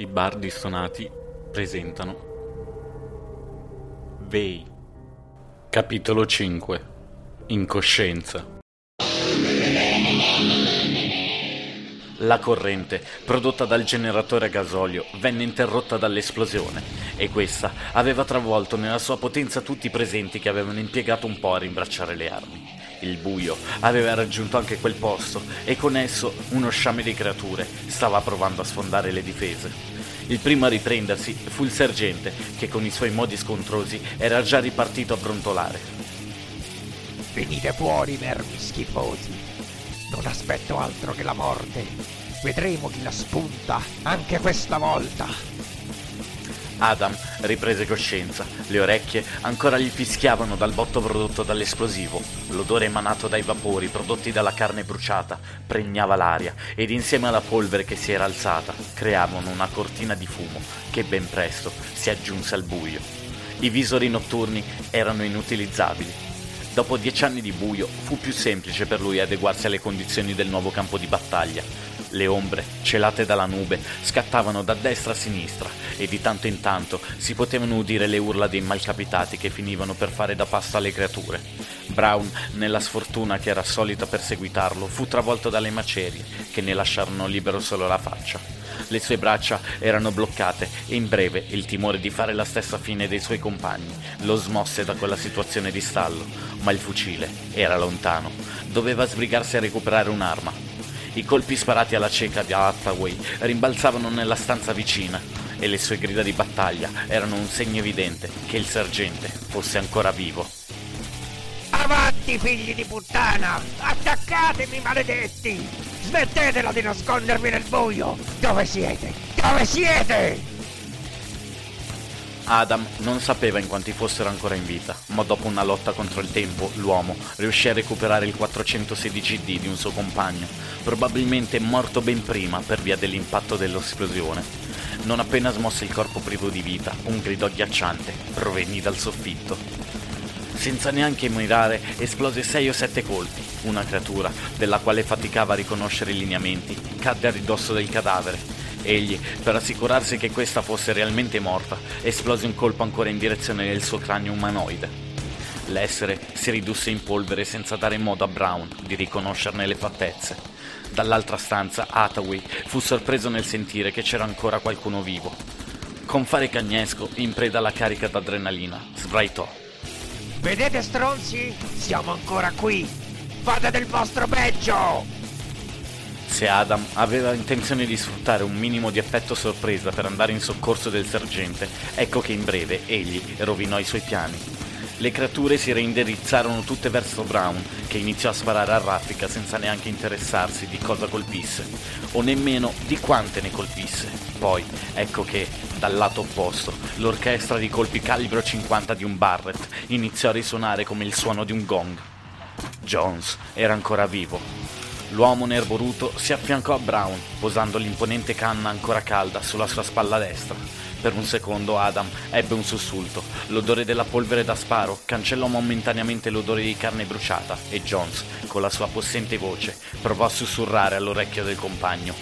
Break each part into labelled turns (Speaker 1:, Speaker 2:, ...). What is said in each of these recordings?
Speaker 1: I bardi stonati presentano. Vei. Capitolo 5 Incoscienza. La corrente, prodotta dal generatore a gasolio, venne interrotta dall'esplosione e questa aveva travolto nella sua potenza tutti i presenti che avevano impiegato un po' a rimbracciare le armi. Il buio aveva raggiunto anche quel posto e con esso uno sciame di creature stava provando a sfondare le difese. Il primo a riprendersi fu il sergente, che con i suoi modi scontrosi era già ripartito a brontolare.
Speaker 2: Venite fuori, vermi schifosi. Non aspetto altro che la morte. Vedremo chi la spunta, anche questa volta.
Speaker 1: Adam riprese coscienza. Le orecchie ancora gli fischiavano dal botto prodotto dall'esplosivo. L'odore emanato dai vapori prodotti dalla carne bruciata pregnava l'aria ed insieme alla polvere che si era alzata creavano una cortina di fumo che ben presto si aggiunse al buio. I visori notturni erano inutilizzabili. Dopo dieci anni di buio fu più semplice per lui adeguarsi alle condizioni del nuovo campo di battaglia. Le ombre, celate dalla nube, scattavano da destra a sinistra e di tanto in tanto si potevano udire le urla dei malcapitati che finivano per fare da pasto alle creature. Brown, nella sfortuna che era solita perseguitarlo, fu travolto dalle macerie che ne lasciarono libero solo la faccia. Le sue braccia erano bloccate e in breve il timore di fare la stessa fine dei suoi compagni lo smosse da quella situazione di stallo, ma il fucile era lontano. Doveva sbrigarsi a recuperare un'arma, i colpi sparati alla cieca di Hathaway rimbalzavano nella stanza vicina e le sue grida di battaglia erano un segno evidente che il sergente fosse ancora vivo.
Speaker 2: Avanti, figli di puttana! Attaccatemi, maledetti! Smettetela di nascondervi nel buio! Dove siete? Dove siete?
Speaker 1: Adam non sapeva in quanti fossero ancora in vita, ma dopo una lotta contro il tempo, l'uomo riuscì a recuperare il 416D di un suo compagno, probabilmente morto ben prima per via dell'impatto dell'esplosione. Non appena smosse il corpo privo di vita, un grido agghiacciante provenì dal soffitto. Senza neanche mirare, esplose sei o sette colpi. Una creatura, della quale faticava a riconoscere i lineamenti, cadde a ridosso del cadavere Egli, per assicurarsi che questa fosse realmente morta, esplose un colpo ancora in direzione del suo cranio umanoide. L'essere si ridusse in polvere senza dare modo a Brown di riconoscerne le fattezze. Dall'altra stanza, Hathaway fu sorpreso nel sentire che c'era ancora qualcuno vivo. Con fare cagnesco, in preda alla carica d'adrenalina, sbraitò.
Speaker 2: Vedete stronzi? Siamo ancora qui! Fate del vostro peggio!
Speaker 1: Se Adam aveva intenzione di sfruttare un minimo di effetto sorpresa per andare in soccorso del sergente, ecco che in breve egli rovinò i suoi piani. Le creature si reindirizzarono tutte verso Brown, che iniziò a sparare a raffica senza neanche interessarsi di cosa colpisse, o nemmeno di quante ne colpisse. Poi, ecco che, dal lato opposto, l'orchestra di colpi calibro 50 di un Barrett iniziò a risuonare come il suono di un gong. Jones era ancora vivo, L'uomo nerboruto si affiancò a Brown, posando l'imponente canna ancora calda sulla sua spalla destra. Per un secondo Adam ebbe un sussulto. L'odore della polvere da sparo cancellò momentaneamente l'odore di carne bruciata e Jones, con la sua possente voce, provò a sussurrare all'orecchio del compagno.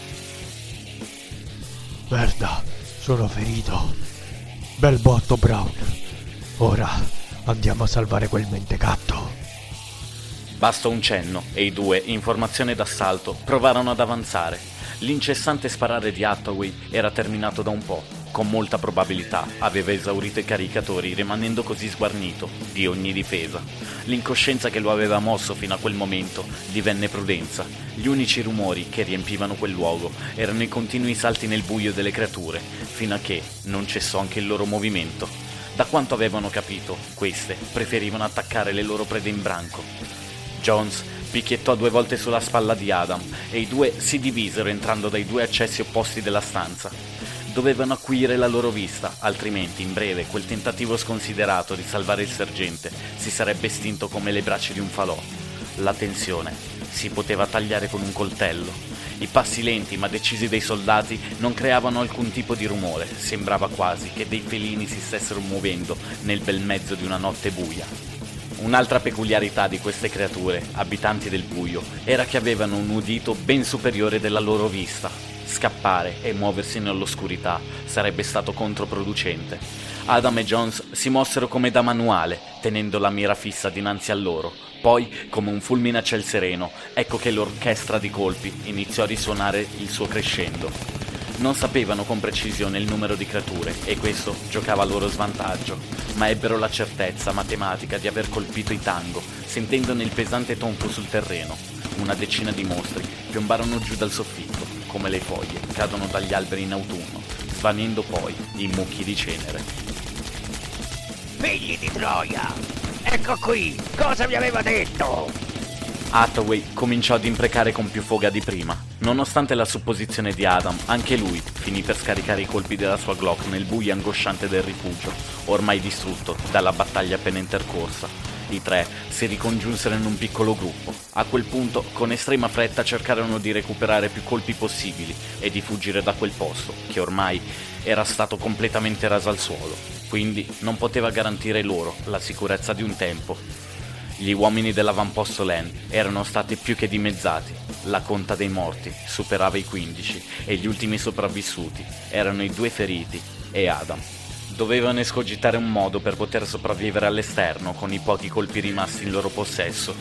Speaker 3: Merda, sono ferito. Bel botto, Brown. Ora andiamo a salvare quel mentecatto.
Speaker 1: Bastò un cenno e i due, in formazione d'assalto, provarono ad avanzare. L'incessante sparare di Hathaway era terminato da un po'. Con molta probabilità aveva esaurito i caricatori, rimanendo così sguarnito di ogni difesa. L'incoscienza che lo aveva mosso fino a quel momento divenne prudenza. Gli unici rumori che riempivano quel luogo erano i continui salti nel buio delle creature, fino a che non cessò anche il loro movimento. Da quanto avevano capito, queste preferivano attaccare le loro prede in branco. Jones picchiettò due volte sulla spalla di Adam e i due si divisero entrando dai due accessi opposti della stanza. Dovevano acuire la loro vista, altrimenti in breve quel tentativo sconsiderato di salvare il sergente si sarebbe estinto come le braccia di un falò. La tensione si poteva tagliare con un coltello. I passi lenti ma decisi dei soldati non creavano alcun tipo di rumore, sembrava quasi che dei felini si stessero muovendo nel bel mezzo di una notte buia. Un'altra peculiarità di queste creature, abitanti del buio, era che avevano un udito ben superiore della loro vista. scappare e muoversi nell'oscurità sarebbe stato controproducente. Adam e Jones si mossero come da manuale, tenendo la mira fissa dinanzi a loro. Poi, come un fulmine a ciel sereno, ecco che l'orchestra di colpi iniziò a risuonare il suo crescendo. Non sapevano con precisione il numero di creature e questo giocava a loro svantaggio, ma ebbero la certezza matematica di aver colpito i tango, sentendone il pesante tonfo sul terreno. Una decina di mostri piombarono giù dal soffitto, come le foglie cadono dagli alberi in autunno, svanendo poi in mucchi di cenere.
Speaker 2: Figli di Troia! Ecco qui! Cosa vi aveva detto?
Speaker 1: Hathaway cominciò ad imprecare con più foga di prima. Nonostante la supposizione di Adam, anche lui finì per scaricare i colpi della sua Glock nel buio angosciante del rifugio, ormai distrutto dalla battaglia appena intercorsa. I tre si ricongiunsero in un piccolo gruppo. A quel punto, con estrema fretta, cercarono di recuperare più colpi possibili e di fuggire da quel posto, che ormai era stato completamente raso al suolo. Quindi non poteva garantire loro la sicurezza di un tempo. Gli uomini dell'avamposto Len erano stati più che dimezzati. La conta dei morti superava i 15 e gli ultimi sopravvissuti erano i due feriti e Adam. Dovevano escogitare un modo per poter sopravvivere all'esterno con i pochi colpi rimasti in loro possesso.